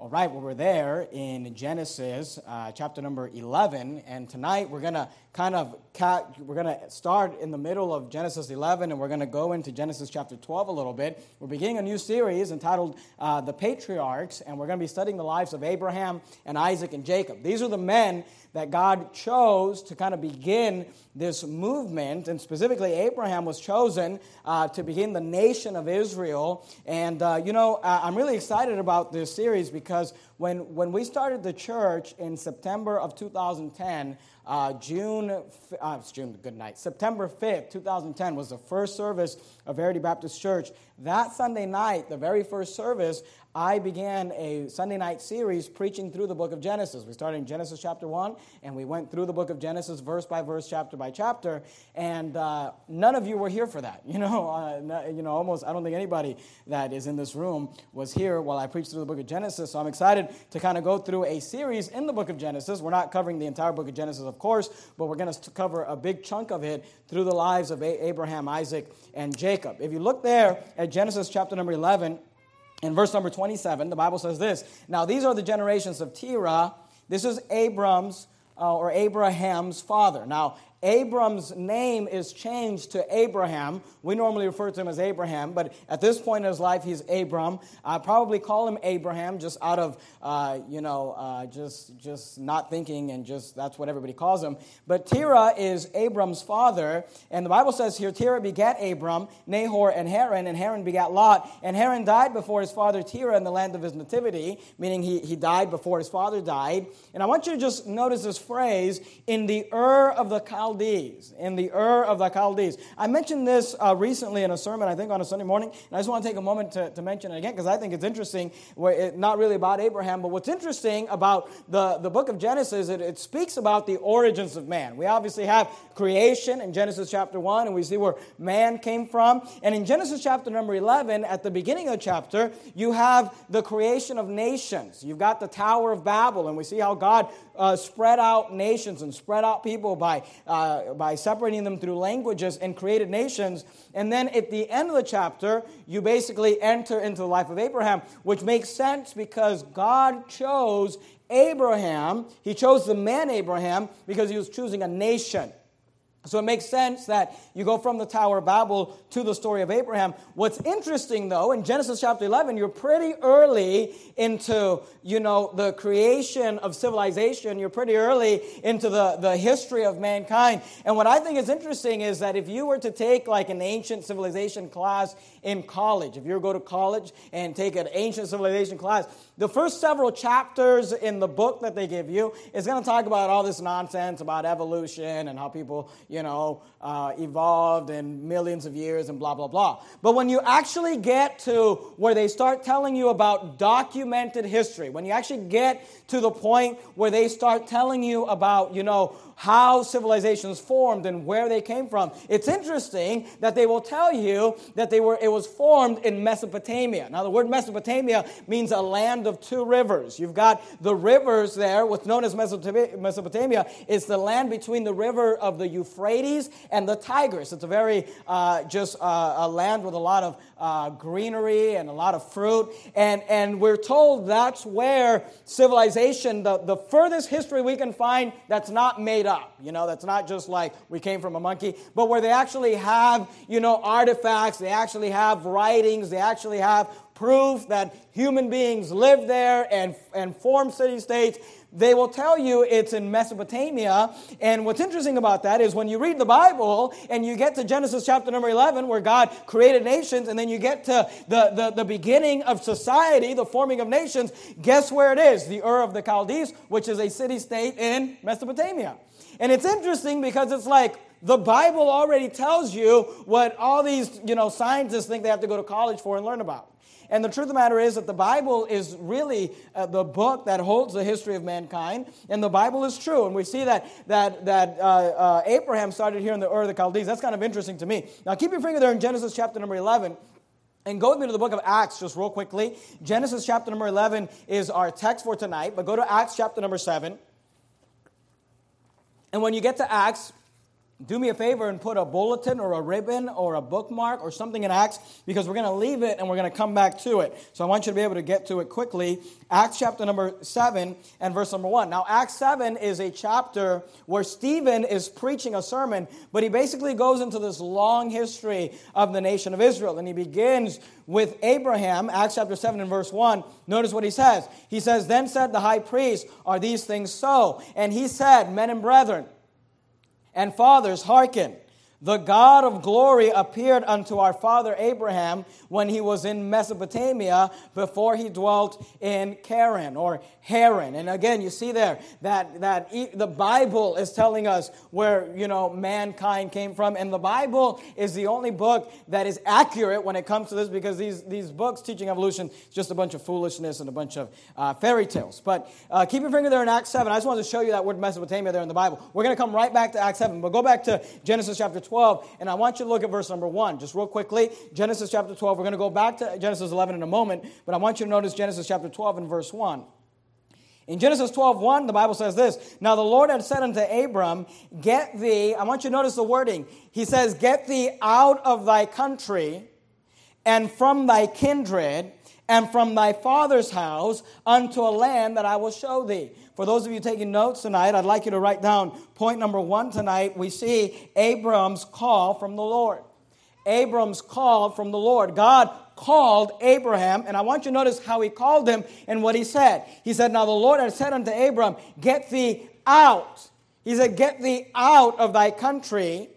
All right, well, we're there in Genesis uh, chapter number 11, and tonight we're going to kind of we're going to start in the middle of Genesis 11, and we're going to go into Genesis chapter 12 a little bit. We're beginning a new series entitled uh, "The Patriarchs," and we're going to be studying the lives of Abraham and Isaac and Jacob. These are the men that God chose to kind of begin this movement, and specifically, Abraham was chosen uh, to begin the nation of Israel. And, uh, you know, I'm really excited about this series because when, when we started the church in September of 2010, uh, June, uh, June, good night, September 5th, 2010 was the first service of Verity Baptist Church. That Sunday night, the very first service, I began a Sunday night series preaching through the book of Genesis. We started in Genesis chapter 1, and we went through the book of Genesis verse by verse, chapter by chapter. And uh, none of you were here for that. You know, uh, you know, almost, I don't think anybody that is in this room was here while I preached through the book of Genesis. So I'm excited to kind of go through a series in the book of Genesis. We're not covering the entire book of Genesis, of course, but we're going to cover a big chunk of it through the lives of Abraham, Isaac, and Jacob. If you look there at Genesis chapter number 11, in verse number 27, the Bible says this Now these are the generations of Terah. This is Abram's uh, or Abraham's father. Now, Abram's name is changed to Abraham. We normally refer to him as Abraham, but at this point in his life, he's Abram. I probably call him Abraham just out of, uh, you know, uh, just, just not thinking and just that's what everybody calls him. But Terah is Abram's father, and the Bible says here Terah begat Abram, Nahor, and Haran, and Haran begat Lot. And Haran died before his father Terah in the land of his nativity, meaning he, he died before his father died. And I want you to just notice this phrase in the Ur of the Chaldees. Chaldees, in the Ur of the Chaldees. I mentioned this uh, recently in a sermon, I think on a Sunday morning, and I just want to take a moment to, to mention it again because I think it's interesting. It, not really about Abraham, but what's interesting about the, the book of Genesis, it, it speaks about the origins of man. We obviously have creation in Genesis chapter 1, and we see where man came from. And in Genesis chapter number 11, at the beginning of the chapter, you have the creation of nations. You've got the Tower of Babel, and we see how God uh, spread out nations and spread out people by, uh, by separating them through languages and created nations. And then at the end of the chapter, you basically enter into the life of Abraham, which makes sense because God chose Abraham. He chose the man Abraham because he was choosing a nation. So it makes sense that you go from the Tower of Babel to the story of Abraham. What's interesting though, in Genesis chapter 11, you're pretty early into, you know, the creation of civilization. You're pretty early into the, the history of mankind. And what I think is interesting is that if you were to take like an ancient civilization class in college, if you were to go to college and take an ancient civilization class, the first several chapters in the book that they give you is going to talk about all this nonsense about evolution and how people, you know, uh, evolved in millions of years and blah, blah, blah. But when you actually get to where they start telling you about documented history, when you actually get to the point where they start telling you about, you know, how civilizations formed and where they came from. It's interesting that they will tell you that they were, it was formed in Mesopotamia. Now, the word Mesopotamia means a land of two rivers. You've got the rivers there, what's known as Mesopotamia is the land between the river of the Euphrates and the Tigris. It's a very uh, just uh, a land with a lot of uh, greenery and a lot of fruit. And, and we're told that's where civilization, the, the furthest history we can find that's not made up. You know, that's not just like we came from a monkey, but where they actually have, you know, artifacts, they actually have writings, they actually have proof that human beings lived there and, and formed city states they will tell you it's in Mesopotamia. And what's interesting about that is when you read the Bible and you get to Genesis chapter number 11, where God created nations, and then you get to the, the, the beginning of society, the forming of nations, guess where it is? The Ur of the Chaldees, which is a city state in Mesopotamia. And it's interesting because it's like, the Bible already tells you what all these, you know, scientists think they have to go to college for and learn about. And the truth of the matter is that the Bible is really uh, the book that holds the history of mankind, and the Bible is true. And we see that, that, that uh, uh, Abraham started here in the Ur of the Chaldees. That's kind of interesting to me. Now, keep your finger there in Genesis chapter number 11. And go with me to the book of Acts just real quickly. Genesis chapter number 11 is our text for tonight, but go to Acts chapter number 7. And when you get to Acts, do me a favor and put a bulletin or a ribbon or a bookmark or something in Acts because we're going to leave it and we're going to come back to it. So I want you to be able to get to it quickly. Acts chapter number 7 and verse number 1. Now, Acts 7 is a chapter where Stephen is preaching a sermon, but he basically goes into this long history of the nation of Israel. And he begins with Abraham, Acts chapter 7 and verse 1. Notice what he says. He says, Then said the high priest, Are these things so? And he said, Men and brethren, and fathers, hearken. The God of glory appeared unto our father Abraham when he was in Mesopotamia before he dwelt in Charan or Haran. And again, you see there that, that the Bible is telling us where, you know, mankind came from. And the Bible is the only book that is accurate when it comes to this because these, these books teaching evolution is just a bunch of foolishness and a bunch of uh, fairy tales. But uh, keep your finger there in Acts 7. I just wanted to show you that word Mesopotamia there in the Bible. We're going to come right back to Acts 7, but go back to Genesis chapter 12, and I want you to look at verse number 1. Just real quickly, Genesis chapter 12. We're going to go back to Genesis 11 in a moment, but I want you to notice Genesis chapter 12 and verse 1. In Genesis 12, 1, the Bible says this Now the Lord had said unto Abram, Get thee, I want you to notice the wording. He says, Get thee out of thy country and from thy kindred and from thy father's house unto a land that I will show thee. For those of you taking notes tonight, I'd like you to write down point number one tonight. We see Abram's call from the Lord. Abram's call from the Lord. God called Abraham, and I want you to notice how he called him and what he said. He said, Now the Lord had said unto Abram, Get thee out. He said, Get thee out of thy country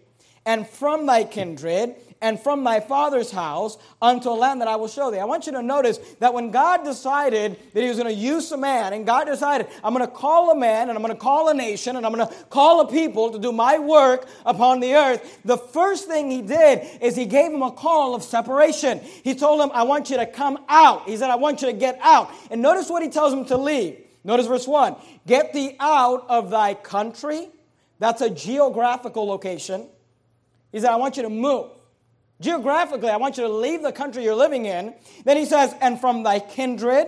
and from thy kindred and from thy father's house unto a land that I will show thee. I want you to notice that when God decided that he was going to use a man, and God decided, I'm going to call a man, and I'm going to call a nation, and I'm going to call a people to do my work upon the earth, the first thing he did is he gave him a call of separation. He told him, I want you to come out. He said, I want you to get out. And notice what he tells him to leave. Notice verse 1 Get thee out of thy country. That's a geographical location. He said, I want you to move. Geographically, I want you to leave the country you're living in. Then he says, and from thy kindred.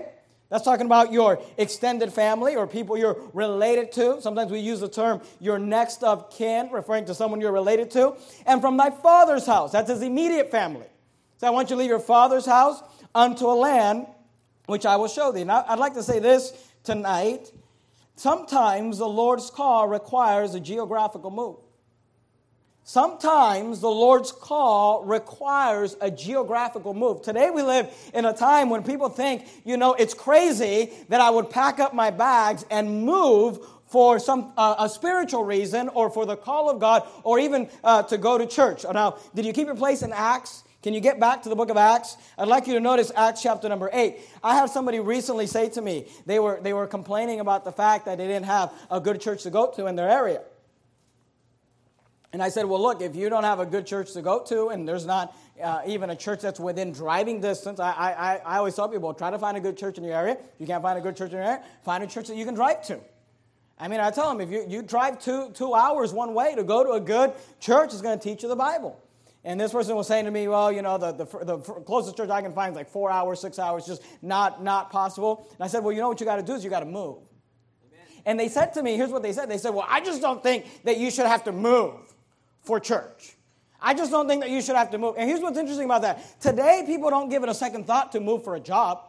That's talking about your extended family or people you're related to. Sometimes we use the term your next of kin, referring to someone you're related to. And from thy father's house. That's his immediate family. So I want you to leave your father's house unto a land which I will show thee. Now, I'd like to say this tonight. Sometimes the Lord's call requires a geographical move. Sometimes the Lord's call requires a geographical move. Today we live in a time when people think, you know, it's crazy that I would pack up my bags and move for some uh, a spiritual reason or for the call of God or even uh, to go to church. Now, did you keep your place in Acts? Can you get back to the book of Acts? I'd like you to notice Acts chapter number 8. I had somebody recently say to me, they were, they were complaining about the fact that they didn't have a good church to go to in their area. And I said, well, look, if you don't have a good church to go to, and there's not uh, even a church that's within driving distance, I, I, I always tell people, try to find a good church in your area. If you can't find a good church in your area, find a church that you can drive to. I mean, I tell them, if you, you drive two, two hours one way to go to a good church, it's going to teach you the Bible. And this person was saying to me, well, you know, the, the, the closest church I can find is like four hours, six hours, just not, not possible. And I said, well, you know what you got to do is you got to move. Amen. And they said to me, here's what they said. They said, well, I just don't think that you should have to move for church. I just don't think that you should have to move. And here's what's interesting about that. Today, people don't give it a second thought to move for a job.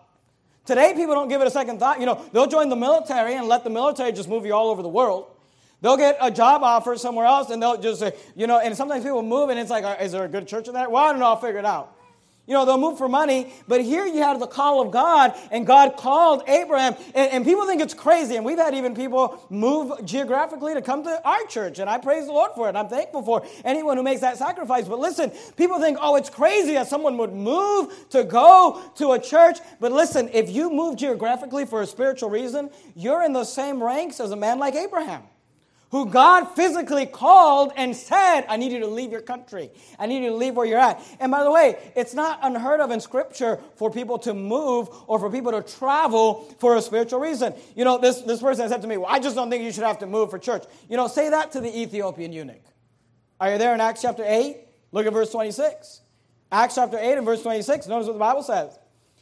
Today, people don't give it a second thought. You know, they'll join the military and let the military just move you all over the world. They'll get a job offer somewhere else and they'll just say, you know, and sometimes people move and it's like, uh, is there a good church in there? Well, I don't know, I'll figure it out. You know, they'll move for money, but here you have the call of God, and God called Abraham. And, and, people think it's crazy. And we've had even people move geographically to come to our church, and I praise the Lord for it. I'm thankful for anyone who makes that sacrifice. But listen, people think, oh, it's crazy that someone would move to go to a church. But listen, if you move geographically for a spiritual reason, you're in the same ranks as a man like Abraham who God physically called and said, I need you to leave your country. I need you to leave where you're at. And by the way, it's not unheard of in Scripture for people to move or for people to travel for a spiritual reason. You know, this, this person said to me, Well, I just don't think you should have to move for church. You know, say that to the Ethiopian eunuch. Are you there in Acts chapter 8? Look at verse 26. Acts chapter 8 and verse 26. Notice what the Bible says.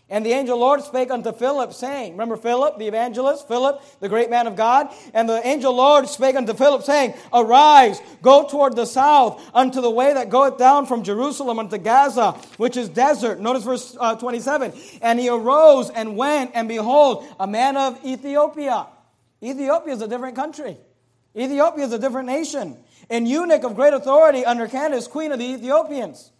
And the angel Lord spake unto Philip, saying, Remember Philip, the evangelist, Philip, the great man of God? And the angel Lord spake unto Philip, saying, Arise, go toward the south, unto the way that goeth down from Jerusalem unto Gaza, which is desert. Notice verse uh, 27. And he arose and went, and behold, a man of Ethiopia. Ethiopia is a different country. Ethiopia is a different nation. An eunuch of great authority under Candace, queen of the Ethiopians,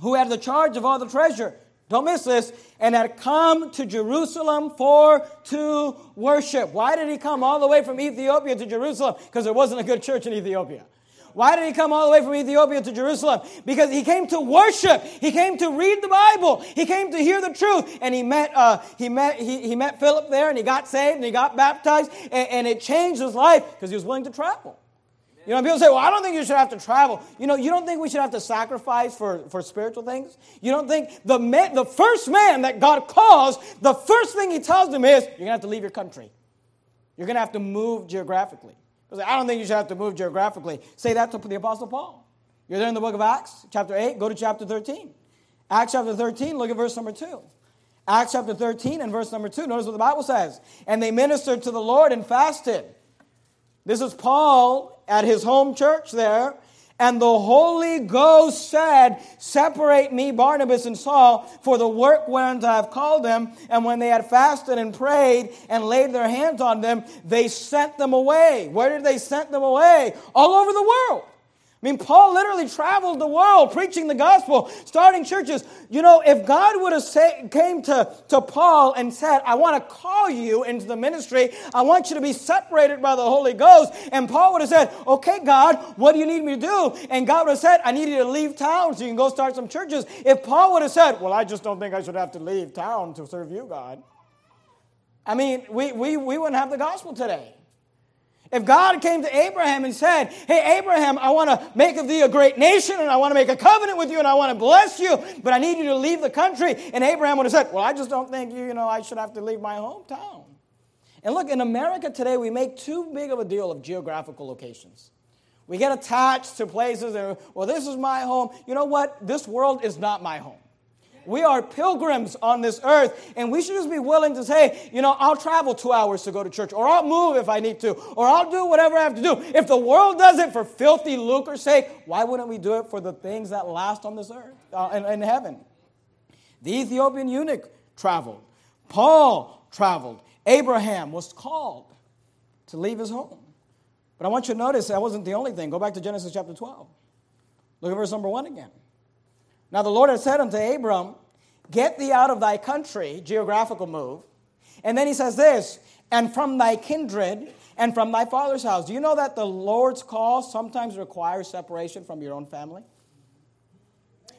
who had the charge of all the treasure don't miss this. And had come to Jerusalem for to worship. Why did he come all the way from Ethiopia to Jerusalem? Because there wasn't a good church in Ethiopia. Why did he come all the way from Ethiopia to Jerusalem? Because he came to worship. He came to read the Bible. He came to hear the truth. And he met, uh, he met, he, he met Philip there and he got saved and he got baptized and, and it changed his life because he was willing to travel. You know, people say, well, I don't think you should have to travel. You know, you don't think we should have to sacrifice for, for spiritual things? You don't think the, man, the first man that God calls, the first thing he tells them is, you're going to have to leave your country. You're going to have to move geographically. I don't think you should have to move geographically. Say that to the Apostle Paul. You're there in the book of Acts, chapter 8, go to chapter 13. Acts chapter 13, look at verse number 2. Acts chapter 13 and verse number 2, notice what the Bible says. And they ministered to the Lord and fasted. This is Paul at his home church there. And the Holy Ghost said, Separate me, Barnabas and Saul, for the work whereunto I have called them. And when they had fasted and prayed and laid their hands on them, they sent them away. Where did they send them away? All over the world. I mean, Paul literally traveled the world preaching the gospel, starting churches. You know, if God would have say, came to, to Paul and said, I want to call you into the ministry, I want you to be separated by the Holy Ghost, and Paul would have said, Okay, God, what do you need me to do? And God would have said, I need you to leave town so you can go start some churches. If Paul would have said, Well, I just don't think I should have to leave town to serve you, God. I mean, we, we, we wouldn't have the gospel today. If God came to Abraham and said, Hey, Abraham, I want to make of thee a great nation and I want to make a covenant with you and I want to bless you, but I need you to leave the country. And Abraham would have said, Well, I just don't think you, you know, I should have to leave my hometown. And look, in America today, we make too big of a deal of geographical locations. We get attached to places and, well, this is my home. You know what? This world is not my home. We are pilgrims on this earth, and we should just be willing to say, you know, I'll travel two hours to go to church, or I'll move if I need to, or I'll do whatever I have to do. If the world does it for filthy lucre's sake, why wouldn't we do it for the things that last on this earth, uh, in, in heaven? The Ethiopian eunuch traveled, Paul traveled, Abraham was called to leave his home. But I want you to notice that wasn't the only thing. Go back to Genesis chapter 12. Look at verse number 1 again. Now the Lord had said unto Abram, Get thee out of thy country, geographical move. And then he says this, and from thy kindred and from thy father's house. Do you know that the Lord's call sometimes requires separation from your own family?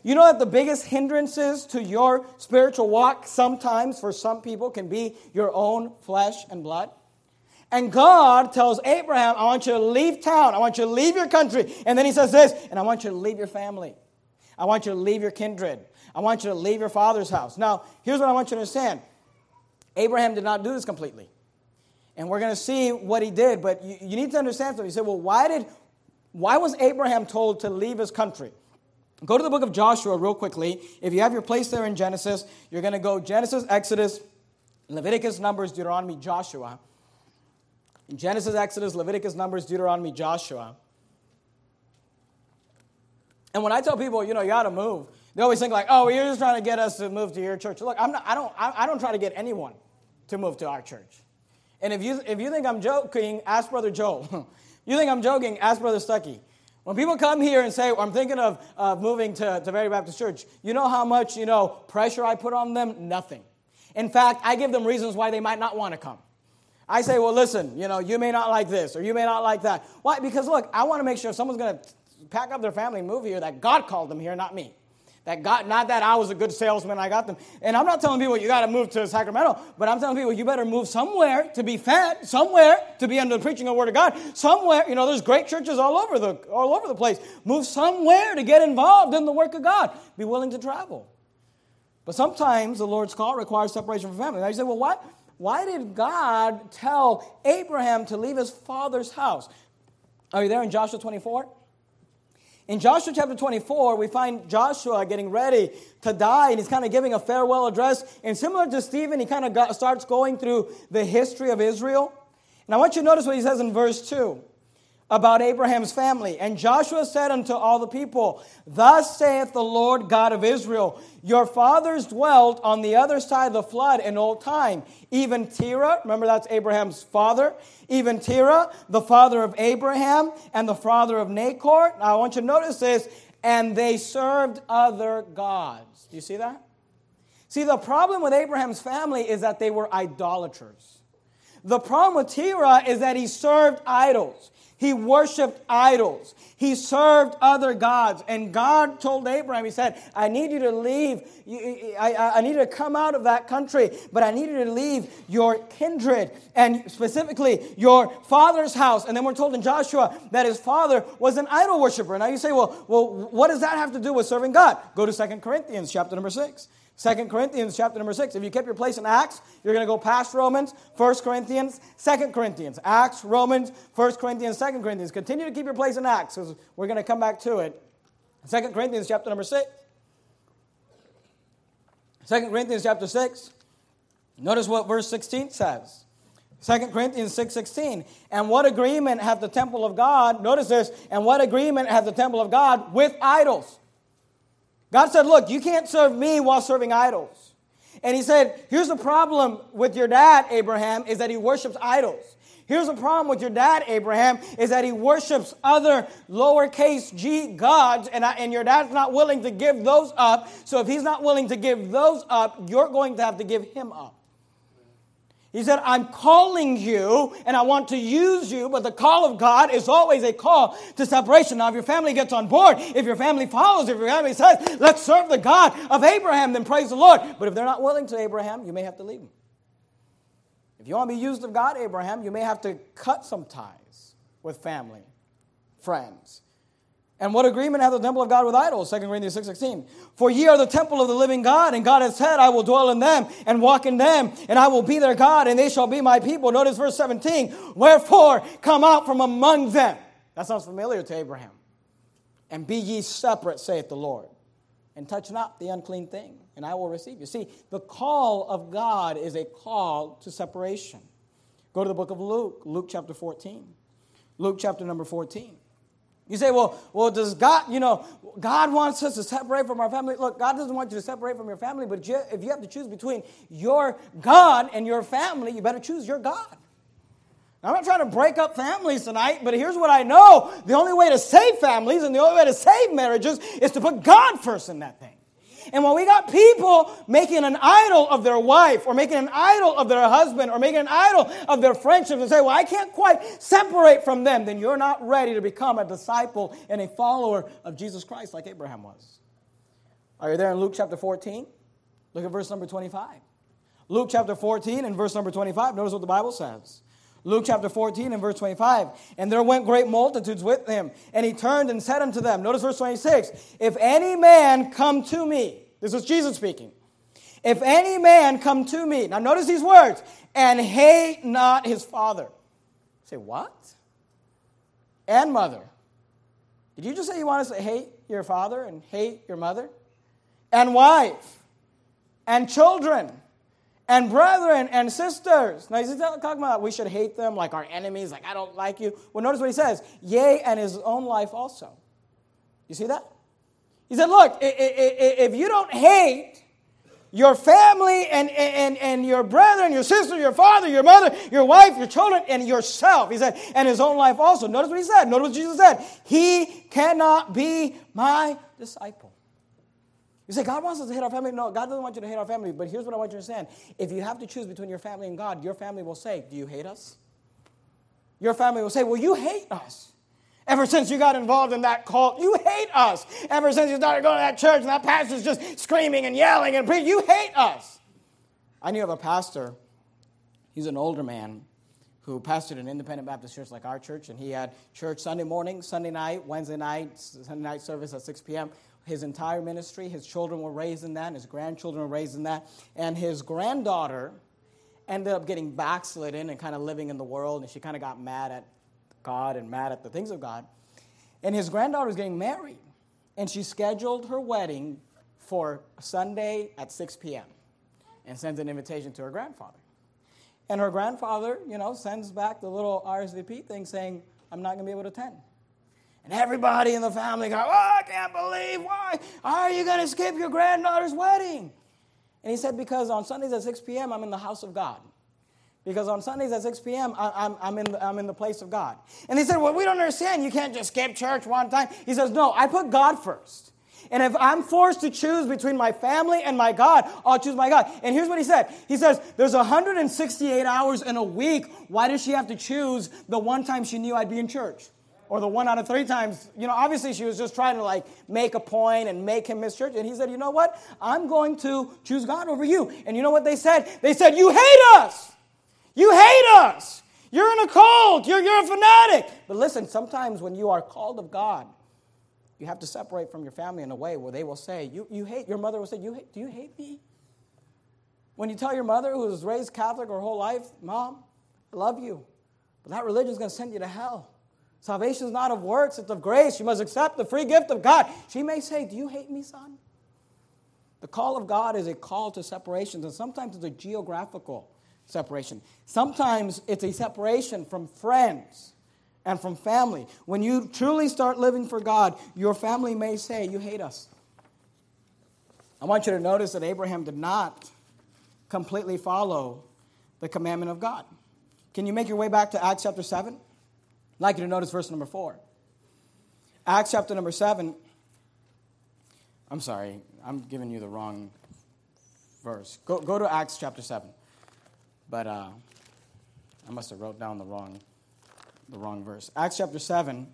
You know that the biggest hindrances to your spiritual walk sometimes for some people can be your own flesh and blood? And God tells Abraham, I want you to leave town. I want you to leave your country. And then he says this, and I want you to leave your family. I want you to leave your kindred. I want you to leave your father's house. Now, here's what I want you to understand Abraham did not do this completely. And we're going to see what he did, but you, you need to understand something. You say, well, why, did, why was Abraham told to leave his country? Go to the book of Joshua real quickly. If you have your place there in Genesis, you're going to go Genesis, Exodus, Leviticus, Numbers, Deuteronomy, Joshua. Genesis, Exodus, Leviticus, Numbers, Deuteronomy, Joshua. And when I tell people, you know, you got to move, they always think like, oh, you're just trying to get us to move to your church. Look, I'm not, I, don't, I, I don't try to get anyone to move to our church. And if you, if you think I'm joking, ask Brother Joel. you think I'm joking, ask Brother Stuckey. When people come here and say, I'm thinking of uh, moving to, to Verity Baptist Church, you know how much, you know, pressure I put on them? Nothing. In fact, I give them reasons why they might not want to come. I say, well, listen, you know, you may not like this or you may not like that. Why? Because look, I want to make sure if someone's going to pack up their family and move here, that God called them here, not me. That God, not that I was a good salesman, I got them. And I'm not telling people you got to move to Sacramento, but I'm telling people you better move somewhere to be fed, somewhere to be under the preaching of the Word of God, somewhere. You know, there's great churches all over the all over the place. Move somewhere to get involved in the work of God. Be willing to travel. But sometimes the Lord's call requires separation from family. Now you say, well, what? Why did God tell Abraham to leave his father's house? Are you there in Joshua 24? In Joshua chapter 24, we find Joshua getting ready to die, and he's kind of giving a farewell address. And similar to Stephen, he kind of got, starts going through the history of Israel. And I want you to notice what he says in verse 2 about Abraham's family. And Joshua said unto all the people, Thus saith the Lord God of Israel, Your fathers dwelt on the other side of the flood in old time, even Terah, remember that's Abraham's father, even Terah, the father of Abraham, and the father of Nahor. Now I want you to notice this, and they served other gods. Do you see that? See, the problem with Abraham's family is that they were idolaters. The problem with Terah is that he served idols. He worshiped idols. He served other gods. And God told Abraham, He said, I need you to leave. I, need you to come out of that country, but I need you to leave your kindred and specifically your father's house. And then we're told in Joshua that his father was an idol worshiper. Now you say, well, well what does that have to do with serving God? Go to Second Corinthians chapter number 6. Second Corinthians chapter number 6. If you kept your place in Acts, you're going to go past Romans, First Corinthians, Second Corinthians. Acts, Romans, First Corinthians, Second Corinthians. Continue to keep your place in Acts because we're going to come back to it. Second Corinthians chapter number 6. Second Corinthians chapter 6. Notice what verse 16 says. 2 Corinthians 6:16. and what agreement hath the temple of God? Notice this, and what agreement hath the temple of God with idols? God said, Look, you can't serve me while serving idols. And he said, Here's the problem with your dad, Abraham, is that he worships idols. Here's the problem with your dad, Abraham, is that he worships other lowercase g gods, and, I, and your dad's not willing to give those up. So if he's not willing to give those up, you're going to have to give him up. He said, I'm calling you and I want to use you, but the call of God is always a call to separation. Now, if your family gets on board, if your family follows, if your family says, let's serve the God of Abraham, then praise the Lord. But if they're not willing to Abraham, you may have to leave them. If you want to be used of God, Abraham, you may have to cut some ties with family, friends. And what agreement hath the temple of God with idols? 2 Corinthians 6.16. For ye are the temple of the living God, and God has said, I will dwell in them and walk in them, and I will be their God, and they shall be my people. Notice verse 17. Wherefore come out from among them. That sounds familiar to Abraham. And be ye separate, saith the Lord, and touch not the unclean thing, and I will receive you. See, the call of God is a call to separation. Go to the book of Luke, Luke chapter 14. Luke chapter number 14. You say, well, well, does God, you know, God wants us to separate from our family? Look, God doesn't want you to separate from your family, but if you have to choose between your God and your family, you better choose your God. I'm not trying to break up families tonight, but here's what I know the only way to save families and the only way to save marriages is to put God first in that thing. And when we got people making an idol of their wife or making an idol of their husband or making an idol of their friendships and say, well, I can't quite separate from them, then you're not ready to become a disciple and a follower of Jesus Christ like Abraham was. Are you there in Luke chapter 14? Look at verse number 25. Luke chapter 14 and verse number 25. Notice what the Bible says. Luke chapter 14 and verse 25. And there went great multitudes with him. And he turned and said unto them, notice verse 26, If any man come to me, this is Jesus speaking. If any man come to me, now notice these words, and hate not his father. Say, what? And mother. Did you just say you want us to hate your father and hate your mother? And wife, and children, and brethren and sisters. Now, he's talking about we should hate them like our enemies, like I don't like you. Well, notice what he says yea, and his own life also. You see that? He said, Look, if you don't hate your family and, and, and your brother your sister, your father, your mother, your wife, your children, and yourself, he said, and his own life also. Notice what he said. Notice what Jesus said. He cannot be my disciple. You say, God wants us to hate our family. No, God doesn't want you to hate our family. But here's what I want you to understand. If you have to choose between your family and God, your family will say, Do you hate us? Your family will say, Well, you hate us. Ever since you got involved in that cult, you hate us. Ever since you started going to that church and that pastor's just screaming and yelling and preaching, you hate us. I knew of a pastor, he's an older man who pastored an independent Baptist church like our church, and he had church Sunday morning, Sunday night, Wednesday night, Sunday night service at 6 p.m his entire ministry. His children were raised in that, and his grandchildren were raised in that. And his granddaughter ended up getting backslidden and kind of living in the world, and she kind of got mad at God and mad at the things of God. And his granddaughter was getting married. And she scheduled her wedding for Sunday at 6 p.m. and sends an invitation to her grandfather. And her grandfather, you know, sends back the little RSVP thing saying, I'm not going to be able to attend. And everybody in the family go, Oh, I can't believe why. Are you going to skip your granddaughter's wedding? And he said, Because on Sundays at 6 p.m., I'm in the house of God. Because on Sundays at 6 p.m., I, am I'm, in the, I'm in the place of God. And he said, Well, we don't understand. You can't just skip church one time. He says, No, I put God first. And if I'm forced to choose between my family and my God, I'll choose my God. And here's what he said He says, There's 168 hours in a week. Why does she have to choose the one time she knew I'd be in church? Or the one out of three times, you know, obviously she was just trying to like make a point and make him miss church. And he said, You know what? I'm going to choose God over you. And you know what they said? They said, You hate us. You hate us. You're in a cult. You're, you're a fanatic. But listen, sometimes when you are called of God, you have to separate from your family in a way where they will say, You, you hate, your mother will say, you hate, Do you hate me? When you tell your mother, who was raised Catholic her whole life, Mom, I love you, but that religion is going to send you to hell. Salvation is not of works, it's of grace. You must accept the free gift of God. She may say, Do you hate me, son? The call of God is a call to separation, and sometimes it's a geographical separation. Sometimes it's a separation from friends and from family. When you truly start living for God, your family may say, You hate us. I want you to notice that Abraham did not completely follow the commandment of God. Can you make your way back to Acts chapter 7? I'd like you to notice verse number 4. Acts chapter number 7. I'm sorry, I'm giving you the wrong verse. Go, go to Acts chapter 7. But uh, I must have wrote down the wrong the wrong verse. Acts chapter 7,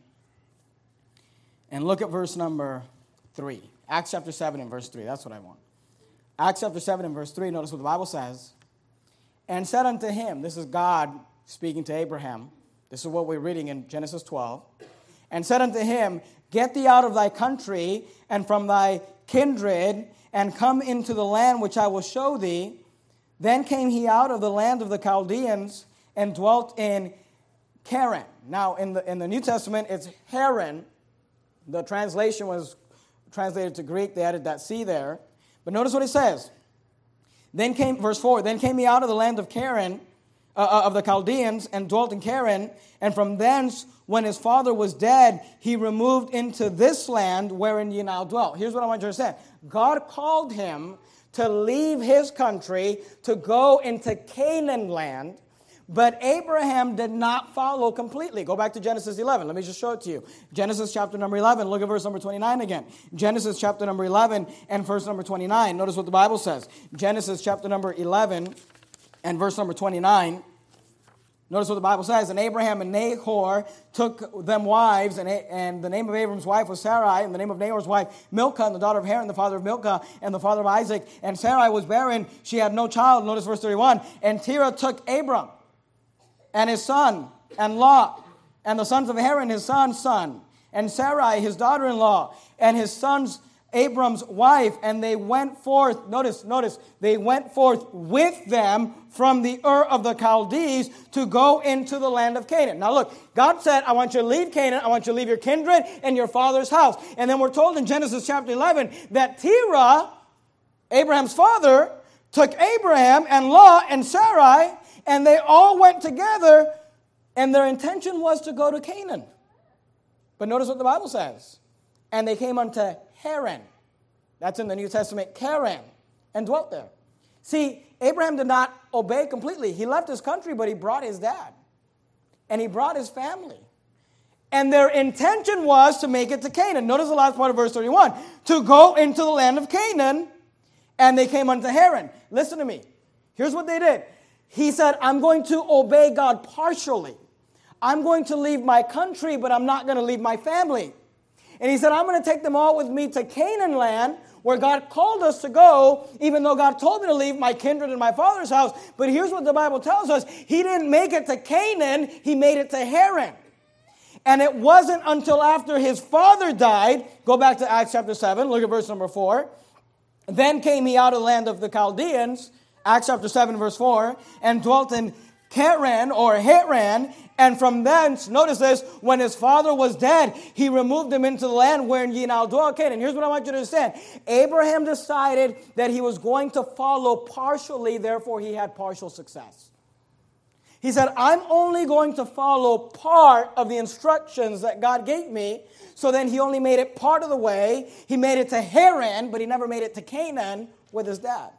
and look at verse number 3. Acts chapter 7 and verse 3. That's what I want. Acts chapter 7 and verse 3, notice what the Bible says. And said unto him, this is God speaking to Abraham. This is what we're reading in Genesis 12. And said unto him, Get thee out of thy country and from thy kindred, and come into the land which I will show thee. Then came he out of the land of the Chaldeans and dwelt in Haran. Now, in the, in the New Testament, it's Charan. The translation was translated to Greek. They added that C there. But notice what it says. Then came, verse 4, then came he out of the land of Haran, uh, uh, of the Chaldeans, and dwelt in Haran. And from thence, when his father was dead, he removed into this land wherein ye now dwell. Here's what I want you to understand God called him to leave his country to go into Canaan land but Abraham did not follow completely. Go back to Genesis 11. Let me just show it to you. Genesis chapter number 11. Look at verse number 29 again. Genesis chapter number 11 and verse number 29. Notice what the Bible says. Genesis chapter number 11 and verse number 29. Notice what the Bible says. And Abraham and Nahor took them wives, and, and the name of Abraham's wife was Sarai, and the name of Nahor's wife Milcah, and the daughter of Haran, the father of Milcah, and the father of Isaac. And Sarai was barren, she had no child. Notice verse 31. And Terah took Abram and his son, and Lot, and the sons of Haran, his son's son, and Sarai, his daughter in law, and his son's Abram's wife, and they went forth. Notice, notice, they went forth with them from the Ur of the Chaldees to go into the land of Canaan. Now, look, God said, I want you to leave Canaan, I want you to leave your kindred and your father's house. And then we're told in Genesis chapter 11 that Terah, Abraham's father, took Abraham and Lot and Sarai and they all went together, and their intention was to go to Canaan. But notice what the Bible says. And they came unto Haran. That's in the New Testament, Charan, and dwelt there. See, Abraham did not obey completely. He left his country, but he brought his dad. And he brought his family. And their intention was to make it to Canaan. Notice the last part of verse 31 to go into the land of Canaan, and they came unto Haran. Listen to me. Here's what they did he said, I'm going to obey God partially. I'm going to leave my country, but I'm not going to leave my family. And he said, I'm going to take them all with me to Canaan land, where God called us to go, even though God told me to leave my kindred and my father's house. But here's what the Bible tells us He didn't make it to Canaan, He made it to Charan. And it wasn't until after his father died, go back to Acts chapter 7, look at verse number 4. Then came he out of the land of the Chaldeans Acts chapter 7, verse 4, and dwelt in Haran or Haran, and from thence, notice this, when his father was dead, he removed him into the land wherein ye now dwell. Okay, and here's what I want you to understand. Abraham decided that he was going to follow partially, therefore he had partial success. He said, I'm only going to follow part of the instructions that God gave me. So then he only made it part of the way. He made it to Haran, but he never made it to Canaan with his dad.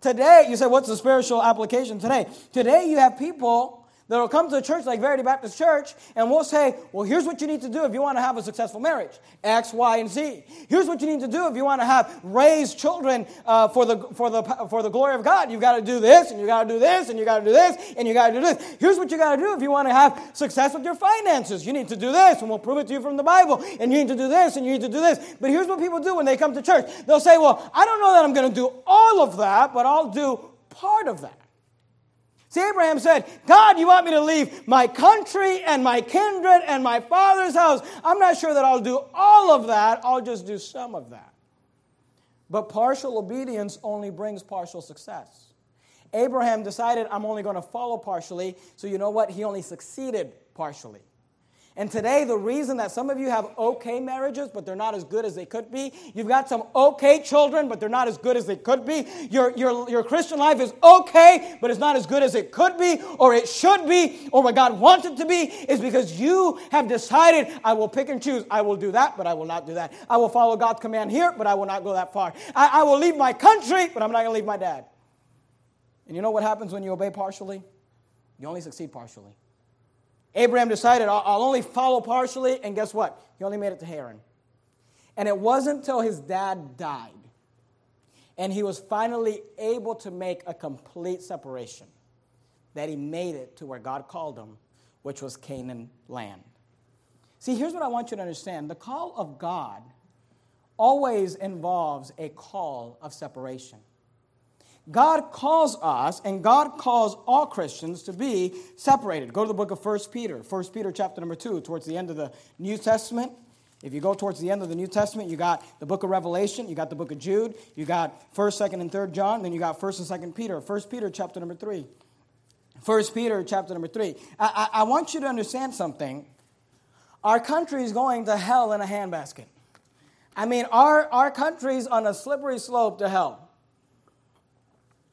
Today, you say, what's the spiritual application today? Today, you have people that will come to a church like Verity Baptist Church and we'll say, well, here's what you need to do if you want to have a successful marriage X, Y, and Z. Here's what you need to do if you want to have raised children uh, for, the, for, the, for the glory of God. You've got to do this, and you got to do this, and you got to do this, and you got to do this. Here's what you got to do if you want to have success with your finances. You need to do this, and we'll prove it to you from the Bible. And you need to do this, and you need to do this. But here's what people do when they come to church they'll say, well, I don't know that I'm going to do all of that, but I'll do part of that. See, Abraham said, God, you want me to leave my country and my kindred and my father's house? I'm not sure that I'll do all of that. I'll just do some of that. But partial obedience only brings partial success. Abraham decided, I'm only going to follow partially. So, you know what? He only succeeded partially. And today, the reason that some of you have okay marriages, but they're not as good as they could be, you've got some okay children, but they're not as good as they could be, your, your, your Christian life is okay, but it's not as good as it could be, or it should be, or what God wants it to be, is because you have decided, I will pick and choose. I will do that, but I will not do that. I will follow God's command here, but I will not go that far. I, I will leave my country, but I'm not going to leave my dad. And you know what happens when you obey partially? You only succeed partially. Abraham decided, I'll, only follow partially, and guess what? He only made it to Haran. And it wasn't until his dad died and he was finally able to make a complete separation that he made it to where God called him, which was Canaan land. See, here's what I want you to understand the call of God always involves a call of separation. God calls us and God calls all Christians to be separated. Go to the book of 1 Peter, 1 Peter chapter number 2, towards the end of the New Testament. If you go towards the end of the New Testament, you got the book of Revelation, you got the book of Jude, you got 1st, 2nd, and 3rd John, then you got 1st and 2nd Peter. 1 Peter chapter number 3. 1 Peter chapter number 3. I, I, I want you to understand something. Our country is going to hell in a handbasket. I mean, our, our country's on a slippery slope to hell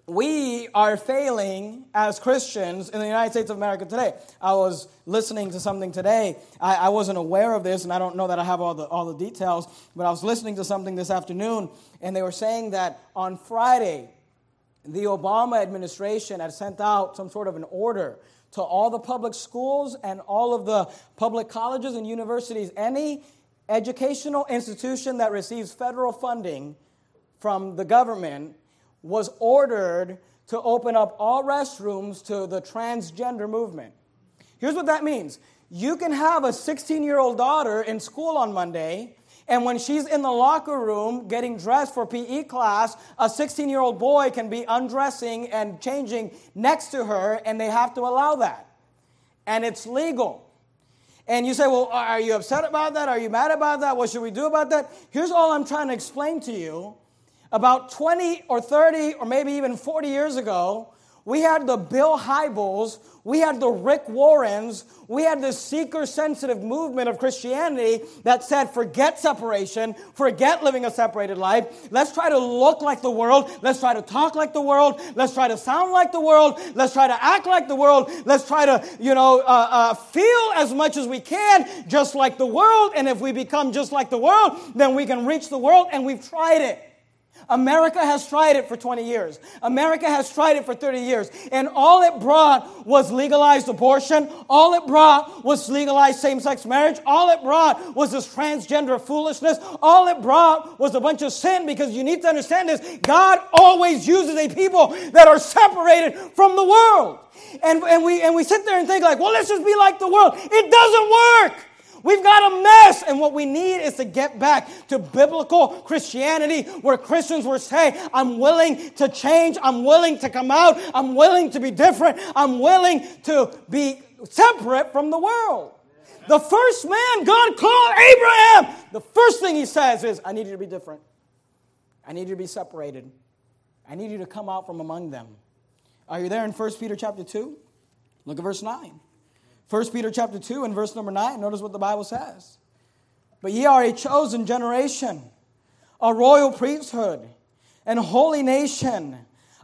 we are failing as Christians in the United States of America today. I was listening to something today. I, I, wasn't aware of this, and I don't know that I have all the, all the details, but I was listening to something this afternoon, and they were saying that on Friday, the Obama administration had sent out some sort of an order to all the public schools and all of the public colleges and universities. Any educational institution that receives federal funding from the government was ordered to open up all restrooms to the transgender movement. Here's what that means you can have a 16 year old daughter in school on Monday, and when she's in the locker room getting dressed for PE class, a 16 year old boy can be undressing and changing next to her, and they have to allow that. And it's legal. And you say, well, are you upset about that? Are you mad about that? What should we do about that? Here's all I'm trying to explain to you about 20 or 30 or maybe even 40 years ago, we had the Bill Hybels, we had the Rick Warrens, we had the seeker sensitive movement of Christianity that said, forget separation, forget living a separated life. Let's try to look like the world. Let's try to talk like the world. Let's try to sound like the world. Let's try to act like the world. Let's try to, you know, uh, uh, feel as much as we can just like the world. And if we become just like the world, then we can reach the world. And we've tried it. America has tried it for 20 years. America has tried it for 30 years. And all it brought was legalized abortion. All it brought was legalized same sex marriage. All it brought was this transgender foolishness. All it brought was a bunch of sin because you need to understand this God always uses a people that are separated from the world. And, and, we, and we sit there and think, like, well, let's just be like the world. It doesn't work. We've got a mess, and what we need is to get back to biblical Christianity where Christians will say, I'm willing to change, I'm willing to come out, I'm willing to be different, I'm willing to be separate from the world. The first man God called Abraham, the first thing he says is, I need you to be different. I need you to be separated. I need you to come out from among them. Are you there in 1 Peter chapter 2? Look at verse 9. 1 Peter chapter 2 and verse number 9. Notice what the Bible says. But ye are a chosen generation, a royal priesthood, and holy nation,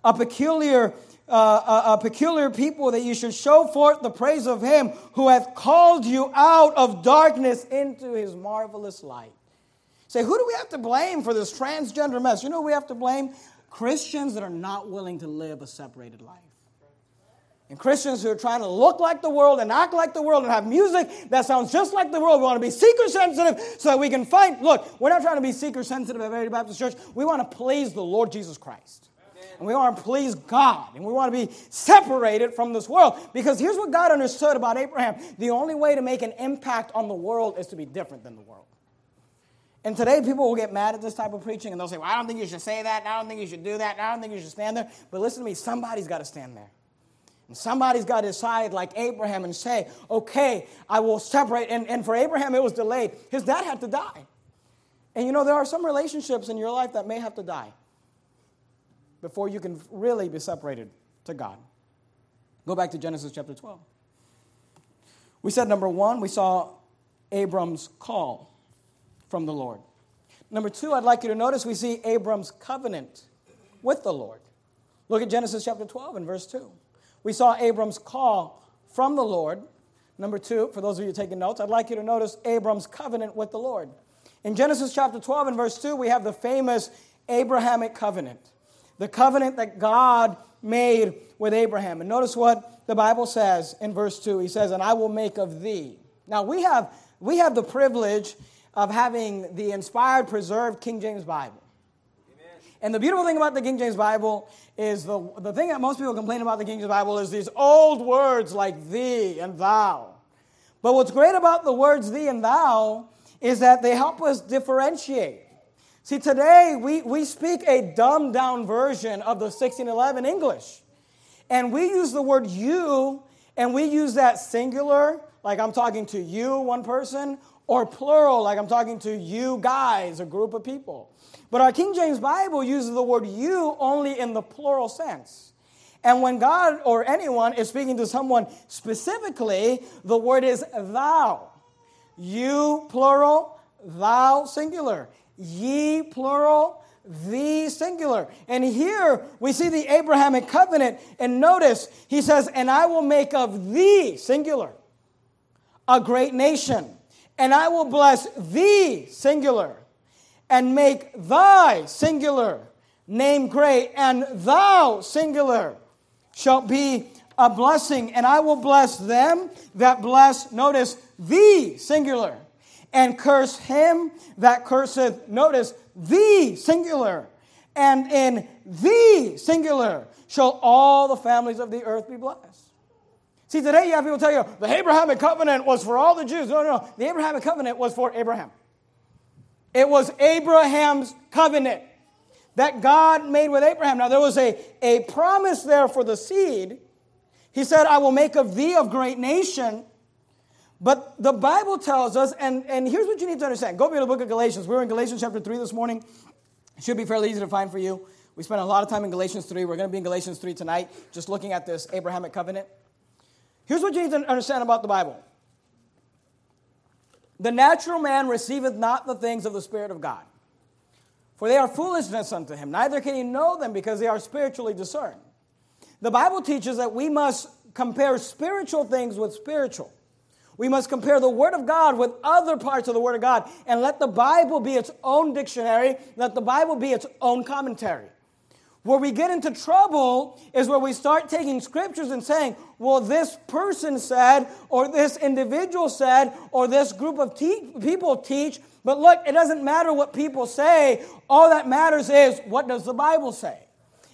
a peculiar uh, a, a, peculiar people that you should show forth the praise of him who hath called you out of darkness into his marvelous light. Say, who do we have to blame for this transgender mess? You know we have to blame? Christians that are not willing to live a separated life. And Christians who are trying to look like the world and act like the world and have music that sounds just like the world. We want to be seeker sensitive so that we can find. Look, we're not trying to be seeker sensitive at Verity Baptist Church. We want to please the Lord Jesus Christ. And we want to please God. And we want to be separated from this world. Because here's what God understood about Abraham the only way to make an impact on the world is to be different than the world. And today, people will get mad at this type of preaching and they'll say, Well, I don't think you should say that. I don't think you should do that. I don't think you should stand there. But listen to me, somebody's got to stand there. And somebody's got to decide, like Abraham, and say, Okay, I will separate. And, and for Abraham, it was delayed. His dad had to die. And you know, there are some relationships in your life that may have to die before you can really be separated to God. Go back to Genesis chapter 12. We said number one, we saw Abram's call from the Lord. Number two, I'd like you to notice we see Abram's covenant with the Lord. Look at Genesis chapter 12 and verse 2. We saw Abram's call from the Lord. Number two, for those of you taking notes, I'd like you to notice Abram's covenant with the Lord. In Genesis chapter 12 and verse 2, we have the famous Abrahamic covenant the covenant that God made with Abraham. And notice what the Bible says in verse 2. He says, And I will make of thee. Now, we have, we have the privilege of having the inspired, preserved King James Bible. And the beautiful thing about the King James Bible is the, the thing that most people complain about the King James Bible is these old words like thee and thou. But what's great about the words thee and thou is that they help us differentiate. See, today we, we speak a dumbed down version of the 1611 English. And we use the word you, and we use that singular, like I'm talking to you, one person, or plural, like I'm talking to you guys, a group of people. But our King James Bible uses the word you only in the plural sense. And when God or anyone is speaking to someone specifically, the word is thou. You, plural, thou, singular ye plural, the singular. And here we see the Abrahamic covenant, and notice he says, And I will make of thee, singular, a great nation, and I will bless thee, singular, and make thy, singular, name great, and thou, singular, shalt be a blessing, and I will bless them that bless, notice, thee, singular and curse him that curseth, notice, the singular, and in the singular shall all the families of the earth be blessed. See, today you have people tell you the Abrahamic covenant was for all the Jews. No, no, no. The Abrahamic covenant was for Abraham. It was Abraham's covenant that God made with Abraham. Now, there was a, a promise there for the seed. He said, I will make of thee a great nation. But the Bible tells us, and, and here's what you need to understand. Go to the book of Galatians. We are in Galatians chapter 3 this morning. It should be fairly easy to find for you. We spent a lot of time in Galatians 3. We're going to be in Galatians 3 tonight, just looking at this Abrahamic covenant. Here's what you need to understand about the Bible The natural man receiveth not the things of the Spirit of God, for they are foolishness unto him. Neither can he know them because they are spiritually discerned. The Bible teaches that we must compare spiritual things with spiritual. We must compare the Word of God with other parts of the Word of God and let the Bible be its own dictionary, let the Bible be its own commentary. Where we get into trouble is where we start taking scriptures and saying, well, this person said, or this individual said, or this group of te- people teach. But look, it doesn't matter what people say. All that matters is what does the Bible say?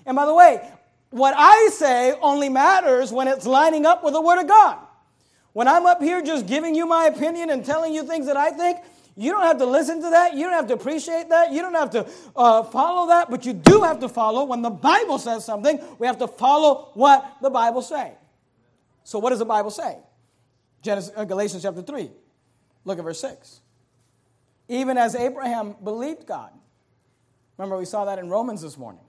And by the way, what I say only matters when it's lining up with the Word of God. When I'm up here just giving you my opinion and telling you things that I think, you don't have to listen to that. You don't have to appreciate that. You don't have to uh, follow that. But you do have to follow when the Bible says something. We have to follow what the Bible say. So what does the Bible say? Genesis, uh, Galatians chapter 3. Look at verse 6. Even as Abraham believed God. Remember, we saw that in Romans this morning.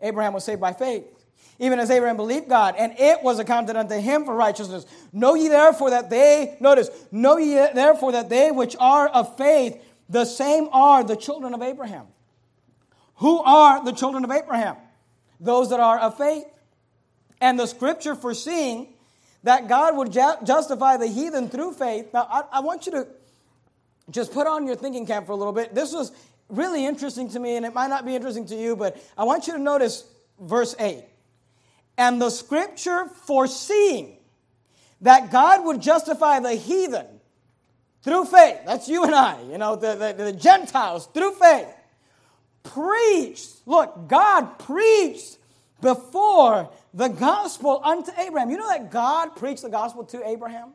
Abraham was saved by faith. Even as Abraham believed God, and it was accounted unto him for righteousness. Know ye therefore that they, notice, know ye therefore that they which are of faith, the same are the children of Abraham. Who are the children of Abraham? Those that are of faith. And the scripture foreseeing that God would ju- justify the heathen through faith. Now, I, I want you to just put on your thinking cap for a little bit. This was really interesting to me, and it might not be interesting to you, but I want you to notice verse 8. And the scripture foreseeing that God would justify the heathen through faith, that's you and I, you know, the, the, the Gentiles through faith, preached, look, God preached before the gospel unto Abraham. You know that God preached the gospel to Abraham?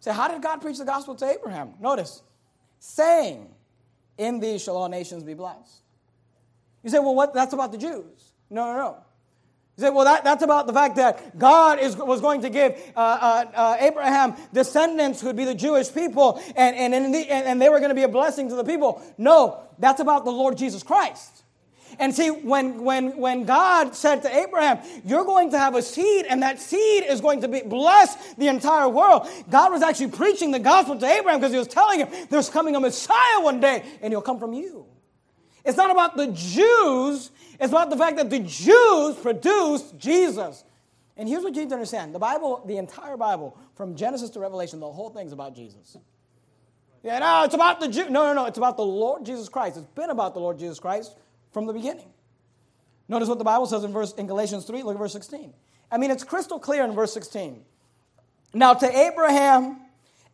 Say, how did God preach the gospel to Abraham? Notice, saying, In thee shall all nations be blessed. You say, well, what? That's about the Jews. No, no, no. You say, well, that, that's about the fact that God is, was going to give uh, uh, uh, Abraham descendants who would be the Jewish people, and, and, the, and, and they were going to be a blessing to the people. No, that's about the Lord Jesus Christ. And see, when, when, when God said to Abraham, You're going to have a seed, and that seed is going to be bless the entire world, God was actually preaching the gospel to Abraham because he was telling him there's coming a Messiah one day, and he'll come from you. It's not about the Jews, it's about the fact that the Jews produced Jesus. And here's what you need to understand the Bible, the entire Bible, from Genesis to Revelation, the whole thing's about Jesus. Yeah, no, it's about the Jew. No, no, no, it's about the Lord Jesus Christ. It's been about the Lord Jesus Christ from the beginning. Notice what the Bible says in, verse, in Galatians 3, look at verse 16. I mean, it's crystal clear in verse 16. Now, to Abraham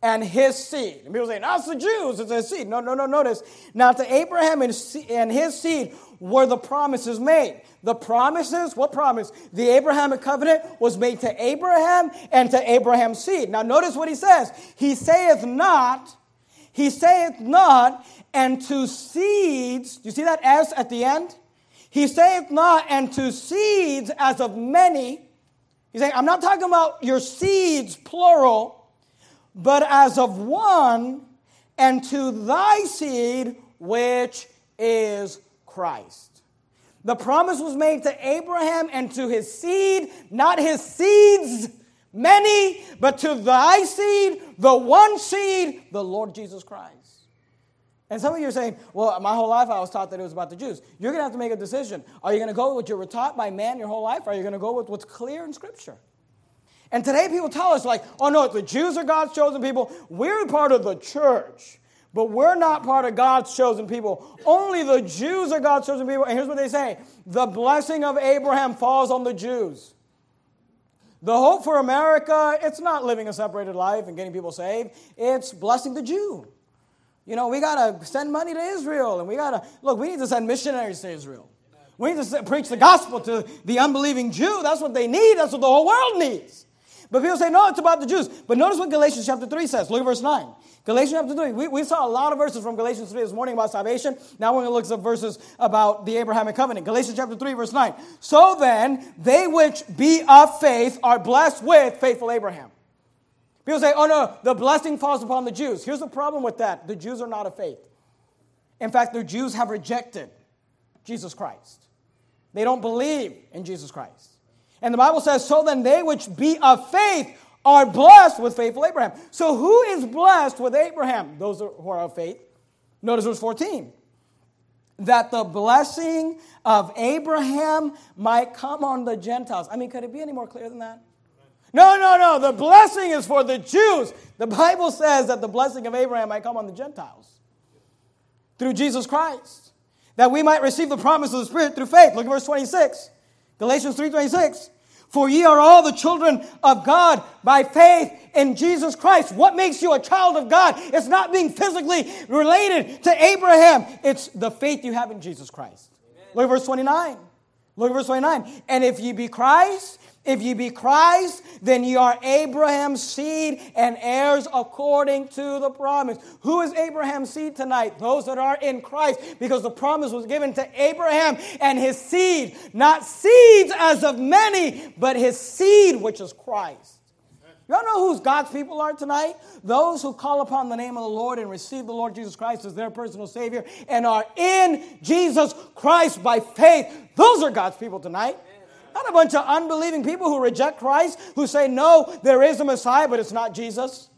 and his seed. And people say, it's the Jews, it's his seed. No, no, no, notice. Now, to Abraham and his seed were the promises made. The promises, what promise? The Abrahamic covenant was made to Abraham and to Abraham's seed. Now, notice what he says. He saith not, he saith not, and to seeds, do you see that S at the end? He saith not, and to seeds as of many. He's saying, I'm not talking about your seeds, plural, but as of one, and to thy seed, which is Christ. The promise was made to Abraham and to his seed, not his seeds, many, but to thy seed, the one seed, the Lord Jesus Christ. And some of you are saying, well, my whole life I was taught that it was about the Jews. You're going to have to make a decision. Are you going to go with what you were taught by man your whole life, or are you going to go with what's clear in Scripture? And today people tell us, like, oh no, the Jews are God's chosen people. We're part of the church, but we're not part of God's chosen people. Only the Jews are God's chosen people. And here's what they say the blessing of Abraham falls on the Jews. The hope for America, it's not living a separated life and getting people saved, it's blessing the Jew. You know, we got to send money to Israel, and we got to, look, we need to send missionaries to Israel. We need to preach the gospel to the unbelieving Jew. That's what they need. That's what the whole world needs. But people say, no, it's about the Jews. But notice what Galatians chapter 3 says. Look at verse 9. Galatians chapter 3. We, we saw a lot of verses from Galatians 3 this morning about salvation. Now we're going to look at verses about the Abrahamic covenant. Galatians chapter 3, verse 9. So then, they which be of faith are blessed with faithful Abraham. People say, oh no, the blessing falls upon the Jews. Here's the problem with that the Jews are not of faith. In fact, the Jews have rejected Jesus Christ, they don't believe in Jesus Christ. And the Bible says, so then they which be of faith are blessed with faithful Abraham. So who is blessed with Abraham? Those who are of faith. Notice verse 14 that the blessing of Abraham might come on the Gentiles. I mean, could it be any more clear than that? No, no, no. The blessing is for the Jews. The Bible says that the blessing of Abraham might come on the Gentiles through Jesus Christ, that we might receive the promise of the Spirit through faith. Look at verse 26. Galatians 3:26. For ye are all the children of God by faith in Jesus Christ. What makes you a child of God? It's not being physically related to Abraham. It's the faith you have in Jesus Christ. Amen. Look at verse 29. Look at verse 29. And if ye be Christ, if ye be Christ, then ye are Abraham's seed and heirs according to the promise. Who is Abraham's seed tonight? Those that are in Christ, because the promise was given to Abraham and his seed, not seeds as of many, but his seed, which is Christ. Y'all know whose God's people are tonight? Those who call upon the name of the Lord and receive the Lord Jesus Christ as their personal Savior and are in Jesus Christ by faith. Those are God's people tonight. Not a bunch of unbelieving people who reject Christ, who say, no, there is a Messiah, but it's not Jesus.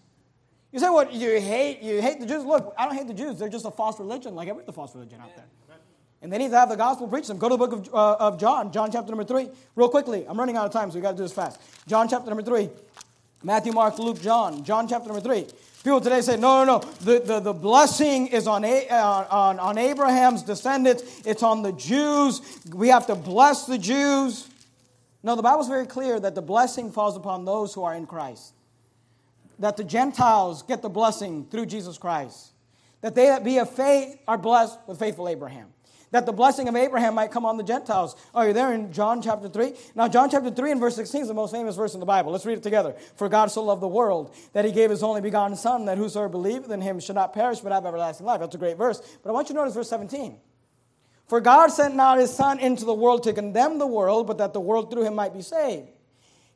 You say, what, you hate, you hate the Jews? Look, I don't hate the Jews. They're just a false religion, like every other false religion out there. And they need to have the gospel preached them. Go to the book of, uh, of John, John chapter number 3. Real quickly, I'm running out of time, so we got to do this fast. John chapter number 3. Matthew, Mark, Luke, John. John chapter number 3. People today say, no, no, no. The, the, the blessing is on, uh, on, on Abraham's descendants, it's on the Jews. We have to bless the Jews. No, the Bible's very clear that the blessing falls upon those who are in Christ. That the Gentiles get the blessing through Jesus Christ. That they that be of faith are blessed with faithful Abraham that the blessing of Abraham might come on the Gentiles. Are you there in John chapter 3? Now, John chapter 3 and verse 16 is the most famous verse in the Bible. Let's read it together. For God so loved the world that he gave his only begotten Son, that whosoever believeth in him should not perish but have everlasting life. That's a great verse. But I want you to notice verse 17. For God sent not his Son into the world to condemn the world, but that the world through him might be saved.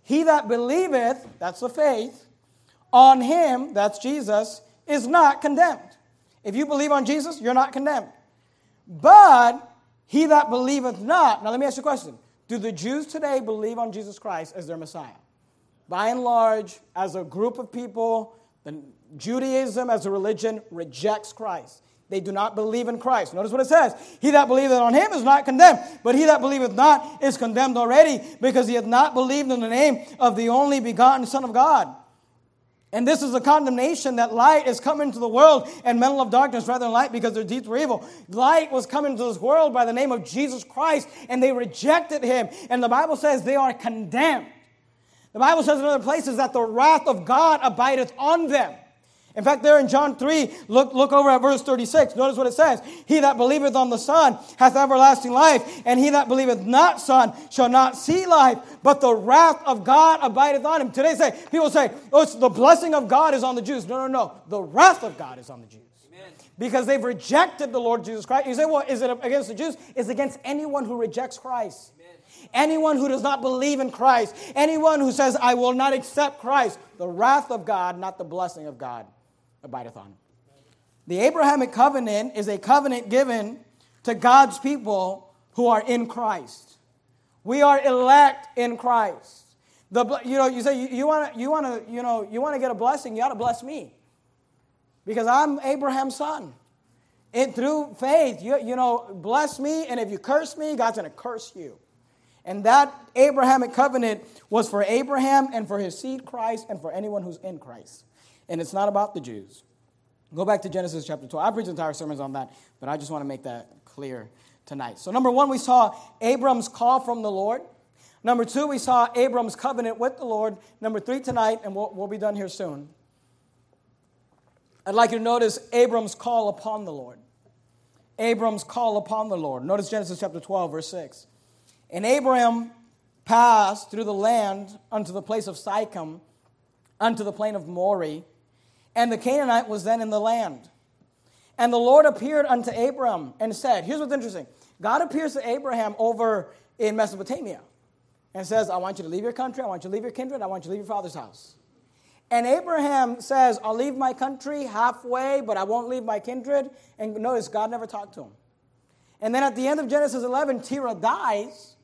He that believeth, that's the faith, on him, that's Jesus, is not condemned. If you believe on Jesus, you're not condemned. But he that believeth not. Now, let me ask you a question. Do the Jews today believe on Jesus Christ as their Messiah? By and large, as a group of people, the Judaism as a religion rejects Christ. They do not believe in Christ. Notice what it says. He that believeth on him is not condemned, but he that believeth not is condemned already, because he hath not believed in the name of the only begotten Son of God. And this is the condemnation that light is coming to the world and men love darkness rather than light because their deeds were evil. Light was coming to this world by the name of Jesus Christ and they rejected him. And the Bible says they are condemned. The Bible says in other places that the wrath of God abideth on them. In fact, there in John 3, look, look over at verse 36. Notice what it says. He that believeth on the Son hath everlasting life, and he that believeth not Son shall not see life, but the wrath of God abideth on him. Today say, people say, oh, it's the blessing of God is on the Jews. No, no, no. The wrath of God is on the Jews. Amen. Because they've rejected the Lord Jesus Christ. You say, well, is it against the Jews? It's against anyone who rejects Christ. Anyone who does not believe in Christ, anyone who says, I will not accept Christ, the wrath of God, not the blessing of God abideth on. The Abrahamic covenant is a covenant given to God's people who are in Christ. We are elect in Christ. The, you know, you say you, want to, you want to, you know, you want to get a blessing. You ought to bless me, because I'm Abraham's son. And through faith, you, you know, bless me, and if you curse me, God's going to curse you. And that Abrahamic covenant was for Abraham and for his seed Christ and for anyone who's in Christ and it's not about the Jews. Go back to Genesis chapter 12. I preached entire sermons on that, but I just want to make that clear tonight. So, number one, we saw Abram's call from the Lord. Number two, we saw Abram's covenant with the Lord. Number three, tonight, and we'll, we'll be done here soon. I'd like you to notice Abram's call upon the Lord. Abram's call upon the Lord. Notice Genesis chapter 12, verse 6. And Abram passed through the land unto the place of Sichem, unto the plain of Moreh and the Canaanite was then in the land. And the Lord appeared unto Abram and said, Here's what's interesting God appears to Abraham over in Mesopotamia and says, I want you to leave your country, I want you to leave your kindred, I want you to leave your father's house. And Abraham says, I'll leave my country halfway, but I won't leave my kindred. And notice, God never talked to him. And then at the end of Genesis 11, Terah dies,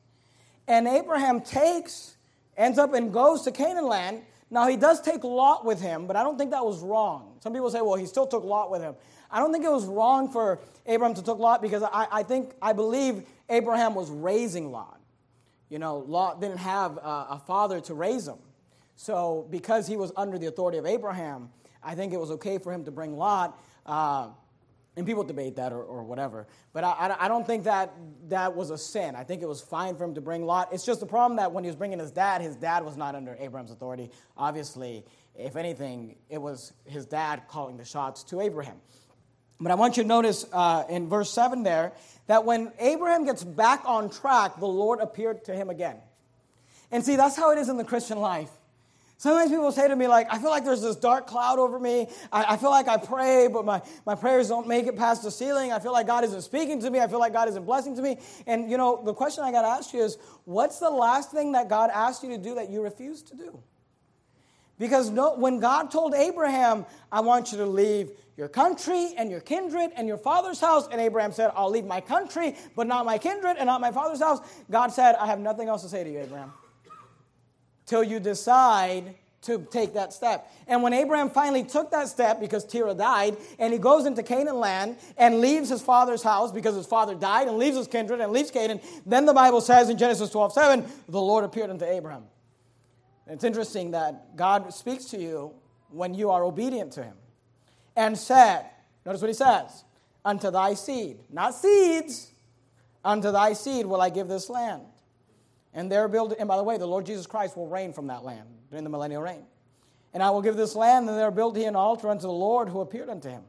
and Abraham takes, ends up and goes to Canaan land, now, he does take Lot with him, but I don't think that was wrong. Some people say, well, he still took Lot with him. I don't think it was wrong for Abraham to take Lot because I, I think, I believe Abraham was raising Lot. You know, Lot didn't have a, a father to raise him. So, because he was under the authority of Abraham, I think it was okay for him to bring Lot. Uh, and people debate that or, or whatever. But I, I, don't think that that was a sin. I think it was fine for him to bring Lot. It's just the problem that when he was bringing his dad, his dad was not under Abraham's authority. Obviously, if anything, it was his dad calling the shots to Abraham. But I want you to notice uh, in verse 7 there that when Abraham gets back on track, the Lord appeared to him again. And see, that's how it is in the Christian life. Sometimes people say to me, like, I feel like there's this dark cloud over me. I, I, feel like I pray, but my, my prayers don't make it past the ceiling. I feel like God isn't speaking to me. I feel like God isn't blessing to me. And, you know, the question I got to ask you is what's the last thing that God asked you to do that you refused to do? Because no, when God told Abraham, I want you to leave your country and your kindred and your father's house, and Abraham said, I'll leave my country, but not my kindred and not my father's house, God said, I have nothing else to say to you, Abraham. Till you decide to take that step. And when Abraham finally took that step because Terah died, and he goes into Canaan land and leaves his father's house because his father died, and leaves his kindred and leaves Canaan, then the Bible says in Genesis 12 7, the Lord appeared unto Abraham. It's interesting that God speaks to you when you are obedient to him and said, notice what he says, unto thy seed, not seeds, unto thy seed will I give this land. And there build, and by the way, the Lord Jesus Christ will reign from that land during the millennial reign. And I will give this land, and there build he an altar unto the Lord who appeared unto him.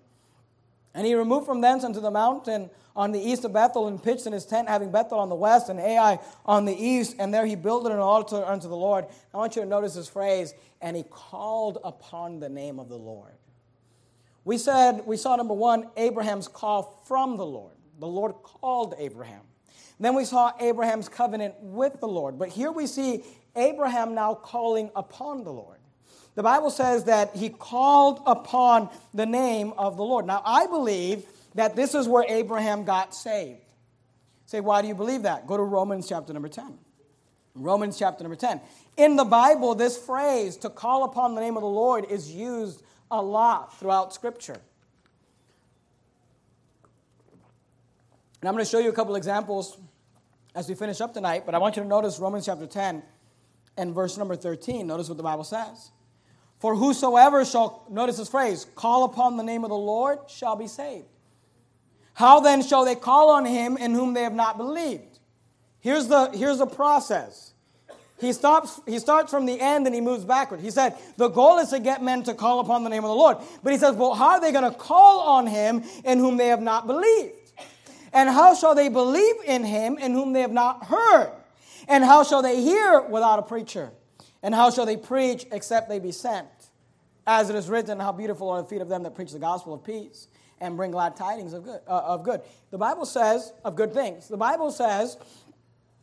And he removed from thence unto the mountain on the east of Bethel, and pitched in his tent, having Bethel on the west and Ai on the east. And there he builded an altar unto the Lord. I want you to notice this phrase, and he called upon the name of the Lord. We said, we saw number one, Abraham's call from the Lord. The Lord called Abraham. Then we saw Abraham's covenant with the Lord. But here we see Abraham now calling upon the Lord. The Bible says that he called upon the name of the Lord. Now, I believe that this is where Abraham got saved. Say, why do you believe that? Go to Romans chapter number 10. Romans chapter number 10. In the Bible, this phrase, to call upon the name of the Lord, is used a lot throughout Scripture. And I'm going to show you a couple examples as we finish up tonight, but I want you to notice Romans chapter 10 and verse number 13. Notice what the Bible says. For whosoever shall, notice this phrase, call upon the name of the Lord shall be saved. How then shall they call on him in whom they have not believed? Here's the, here's the process. He, stops, he starts from the end and he moves backward. He said, The goal is to get men to call upon the name of the Lord. But he says, Well, how are they going to call on him in whom they have not believed? And how shall they believe in him in whom they have not heard? And how shall they hear without a preacher? And how shall they preach except they be sent? As it is written, how beautiful are the feet of them that preach the gospel of peace and bring glad tidings of good. Uh, of good. The Bible says of good things. The Bible says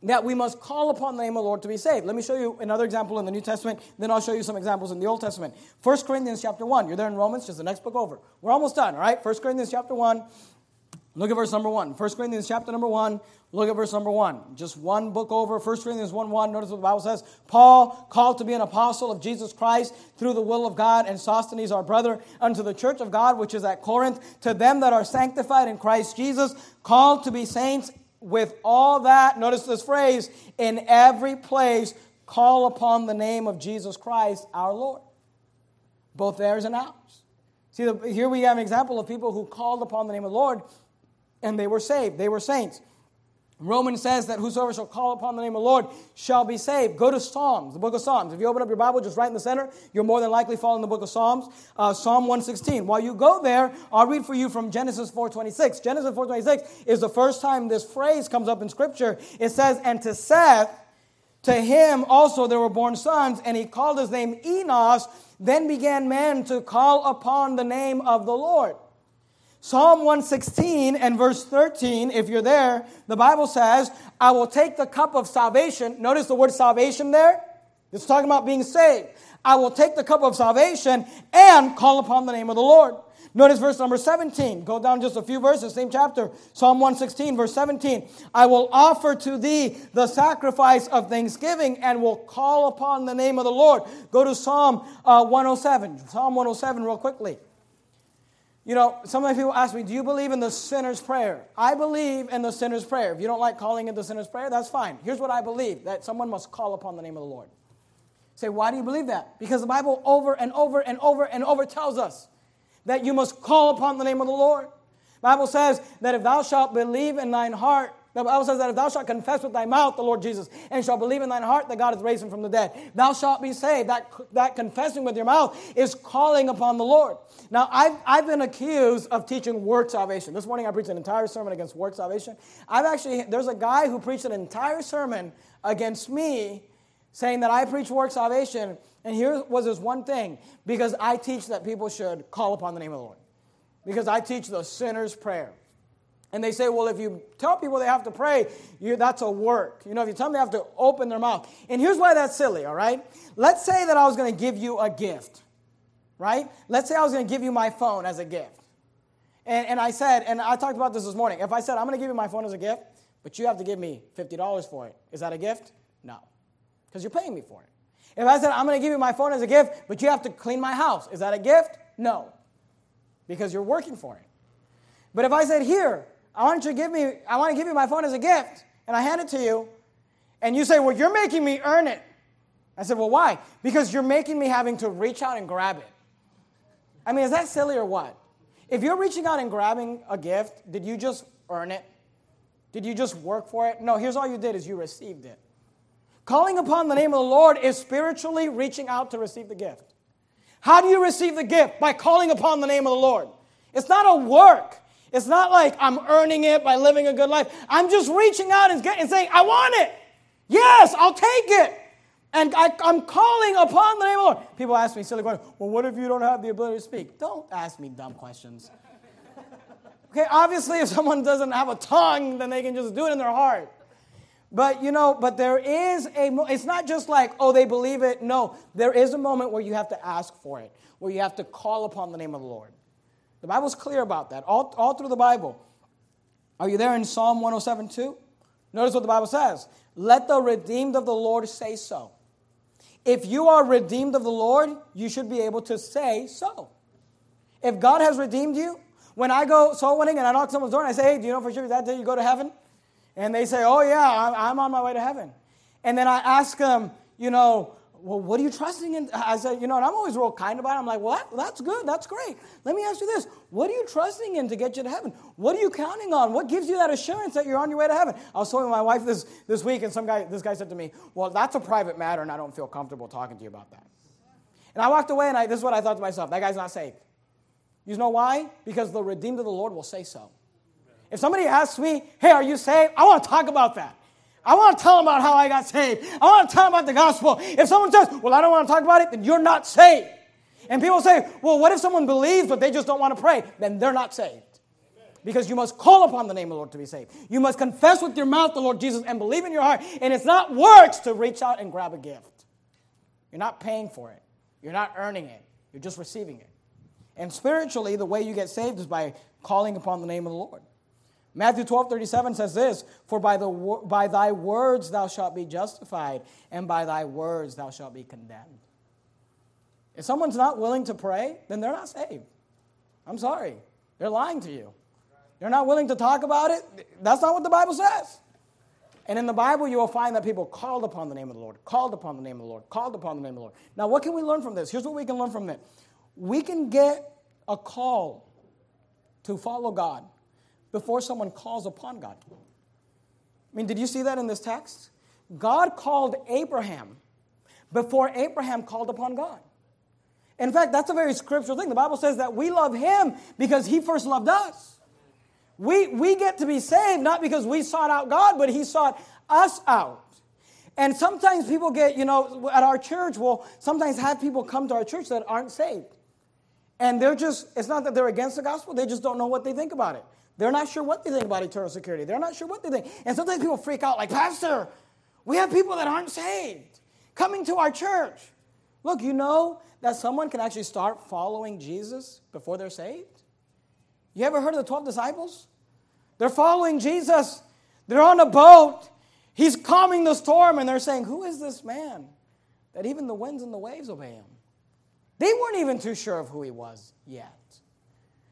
that we must call upon the name of the Lord to be saved. Let me show you another example in the New Testament, then I'll show you some examples in the Old Testament. 1 Corinthians chapter 1. You're there in Romans, just the next book over. We're almost done, all right? 1 Corinthians chapter 1, Look at verse number 1. 1 Corinthians chapter number 1. Look at verse number 1. Just one book over. 1 Corinthians 1 1. Notice what the Bible says. Paul, called to be an apostle of Jesus Christ through the will of God, and Sosthenes, our brother, unto the church of God which is at Corinth, to them that are sanctified in Christ Jesus, called to be saints with all that. Notice this phrase in every place, call upon the name of Jesus Christ our Lord. Both theirs and ours. See, here we have an example of people who called upon the name of the Lord and they were saved. They were saints. Romans says that whosoever shall call upon the name of the Lord shall be saved. Go to Psalms, the book of Psalms. If you open up your Bible just right in the center, you'll more than likely fall in the book of Psalms, uh, Psalm 116. While you go there, I'll read for you from Genesis 4.26. Genesis 4.26 is the first time this phrase comes up in Scripture. It says, And to Seth, to him also there were born sons, and he called his name Enos. Then began man to call upon the name of the Lord. Psalm 116 and verse 13, if you're there, the Bible says, I will take the cup of salvation. Notice the word salvation there. It's talking about being saved. I will take the cup of salvation and call upon the name of the Lord. Notice verse number 17. Go down just a few verses, same chapter. Psalm 116, verse 17. I will offer to thee the sacrifice of thanksgiving and will call upon the name of the Lord. Go to Psalm uh, 107. Psalm 107, real quickly. You know, some of people ask me, do you believe in the sinner's prayer? I believe in the sinner's prayer. If you don't like calling it the sinner's prayer, that's fine. Here's what I believe that someone must call upon the name of the Lord. Say, why do you believe that? Because the Bible over and over and over and over tells us that you must call upon the name of the Lord. The Bible says that if thou shalt believe in thine heart the Bible says that if thou shalt confess with thy mouth the Lord Jesus and shalt believe in thine heart that God hath raised him from the dead, thou shalt be saved. That, that confessing with your mouth is calling upon the Lord. Now, I've, I've been accused of teaching work salvation. This morning I preached an entire sermon against work salvation. I've actually, there's a guy who preached an entire sermon against me saying that I preach work salvation. And here was his one thing because I teach that people should call upon the name of the Lord. Because I teach the sinner's prayer. And they say, well, if you tell people they have to pray, you, that's a work. You know, if you tell them they have to open their mouth. And here's why that's silly, all right? Let's say that I was going to give you a gift, right? Let's say I was going to give you my phone as a gift. And, and I said, and I talked about this this morning. If I said, I'm going to give you my phone as a gift, but you have to give me $50 for it, is that a gift? No, because you're paying me for it. If I said, I'm going to give you my phone as a gift, but you have to clean my house, is that a gift? No, because you're working for it. But if I said, Here, I want you to give me, I want to give you my phone as a gift, and I hand it to you, and you say, Well, you're making me earn it. I said, Well, why? Because you're making me having to reach out and grab it. I mean, is that silly or what? If you're reaching out and grabbing a gift, did you just earn it? Did you just work for it? No, here's all you did is you received it. Calling upon the name of the Lord is spiritually reaching out to receive the gift. How do you receive the gift? By calling upon the name of the Lord. It's not a work. It's not like I'm earning it by living a good life. I'm just reaching out and, and saying, I want it. Yes, I'll take it. And I, am calling upon the name of the Lord. People ask me silly questions. Well, what if you don't have the ability to speak? Don't ask me dumb questions. Okay, obviously, if someone doesn't have a tongue, then they can just do it in their heart. But you know, but there is a, it's not just like, oh, they believe it. No, there is a moment where you have to ask for it, where you have to call upon the name of the Lord. The Bible's clear about that, all, all through the Bible. Are you there in Psalm 107 2? Notice what the Bible says. Let the redeemed of the Lord say so. If you are redeemed of the Lord, you should be able to say so. If God has redeemed you, when I go soul winning and I knock someone's door and I say, hey, do you know for sure that day you go to heaven? And they say, oh, yeah, I'm on my way to heaven. And then I ask them, you know, well, what are you trusting in? I said, you know, and I'm always real kind about it. I'm like, well, that, that's good. That's great. Let me ask you this. What are you trusting in to get you to heaven? What are you counting on? What gives you that assurance that you're on your way to heaven? I was talking to my wife this, this week, and some guy, this guy said to me, well, that's a private matter, and I don't feel comfortable talking to you about that. And I walked away, and I, this is what I thought to myself. That guy's not saved. You know why? Because the redeemed of the Lord will say so. If somebody asks me, hey, are you saved? I want to talk about that. I want to tell them about how I got saved. I want to tell them about the gospel. If someone says, well, I don't want to talk about it, then you're not saved. And people say, well, what if someone believes but they just don't want to pray? Then they're not saved. Because you must call upon the name of the Lord to be saved. You must confess with your mouth the Lord Jesus and believe in your heart. And it's not works to reach out and grab a gift. You're not paying for it, you're not earning it, you're just receiving it. And spiritually, the way you get saved is by calling upon the name of the Lord. Matthew 12, 37 says this For by, the, by thy words thou shalt be justified, and by thy words thou shalt be condemned. If someone's not willing to pray, then they're not saved. I'm sorry. They're lying to you. They're not willing to talk about it. That's not what the Bible says. And in the Bible, you will find that people called upon the name of the Lord, called upon the name of the Lord, called upon the name of the Lord. Now, what can we learn from this? Here's what we can learn from it we can get a call to follow God before someone calls upon God. I mean, did you see that in this text? God called Abraham before Abraham called upon God. In fact, that's a very scriptural thing. The Bible says that we love him because he first loved us. We, we get to be saved not because we sought out God, but he sought us out. And sometimes people get, you know, at our church, we'll sometimes have people come to our church that aren't saved. And they're just, it's not that they're against the gospel, they just don't know what they think about it. They're not sure what they think about eternal security. They're not sure what they think. And sometimes people freak out, like, Pastor, we have people that aren't saved coming to our church. Look, you know that someone can actually start following Jesus before they're saved? You ever heard of the 12 disciples? They're following Jesus. They're on a boat. He's calming the storm, and they're saying, Who is this man that even the winds and the waves obey him? They weren't even too sure of who he was yet.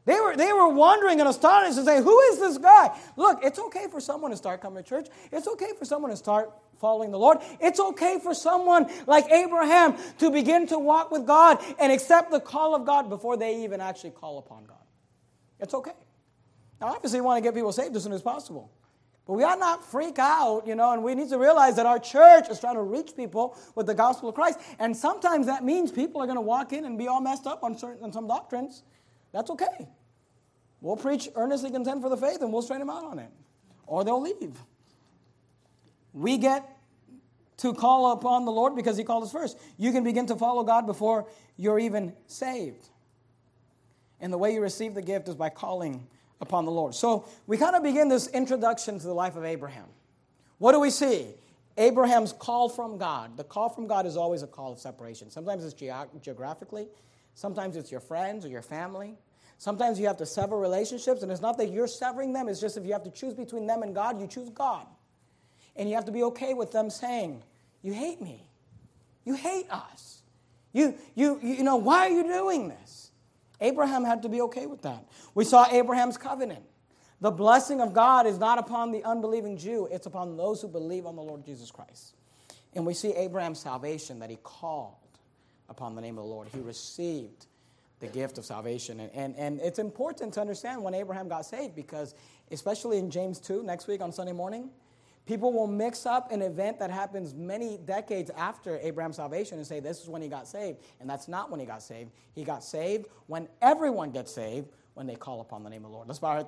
They were, they were wondering and astonished and say, Who is this guy? Look, it's okay for someone to start coming to church. It's okay for someone to start following the Lord. It's okay for someone like Abraham to begin to walk with God and accept the call of God before they even actually call upon God. It's okay. Now, obviously, we want to get people saved as soon as possible. But we ought not freak out, you know, and we need to realize that our church is trying to reach people with the gospel of Christ. And sometimes that means people are going to walk in and be all messed up on certain on some doctrines. That's okay. We'll preach earnestly contend for the faith and we'll straighten them out on it. Or they'll leave. We get to call upon the Lord because He called us first. You can begin to follow God before you're even saved. And the way you receive the gift is by calling upon the Lord. So we kind of begin this introduction to the life of Abraham. What do we see? Abraham's call from God. The call from God is always a call of separation. Sometimes it's ge- geographically, sometimes it's your friends or your family. Sometimes you have to sever relationships, and it's not that you're severing them, it's just if you have to choose between them and God, you choose God. And you have to be okay with them saying, You hate me. You hate us. You, you, you know, why are you doing this? Abraham had to be okay with that. We saw Abraham's covenant. The blessing of God is not upon the unbelieving Jew, it's upon those who believe on the Lord Jesus Christ. And we see Abraham's salvation that he called upon the name of the Lord. He received the gift of salvation. And, and, and it's important to understand when Abraham got saved because, especially in James 2 next week on Sunday morning, people will mix up an event that happens many decades after Abraham's salvation and say this is when he got saved. And that's not when he got saved. He got saved when everyone gets saved when they call upon the name of the Lord. Let's bow our head tonight.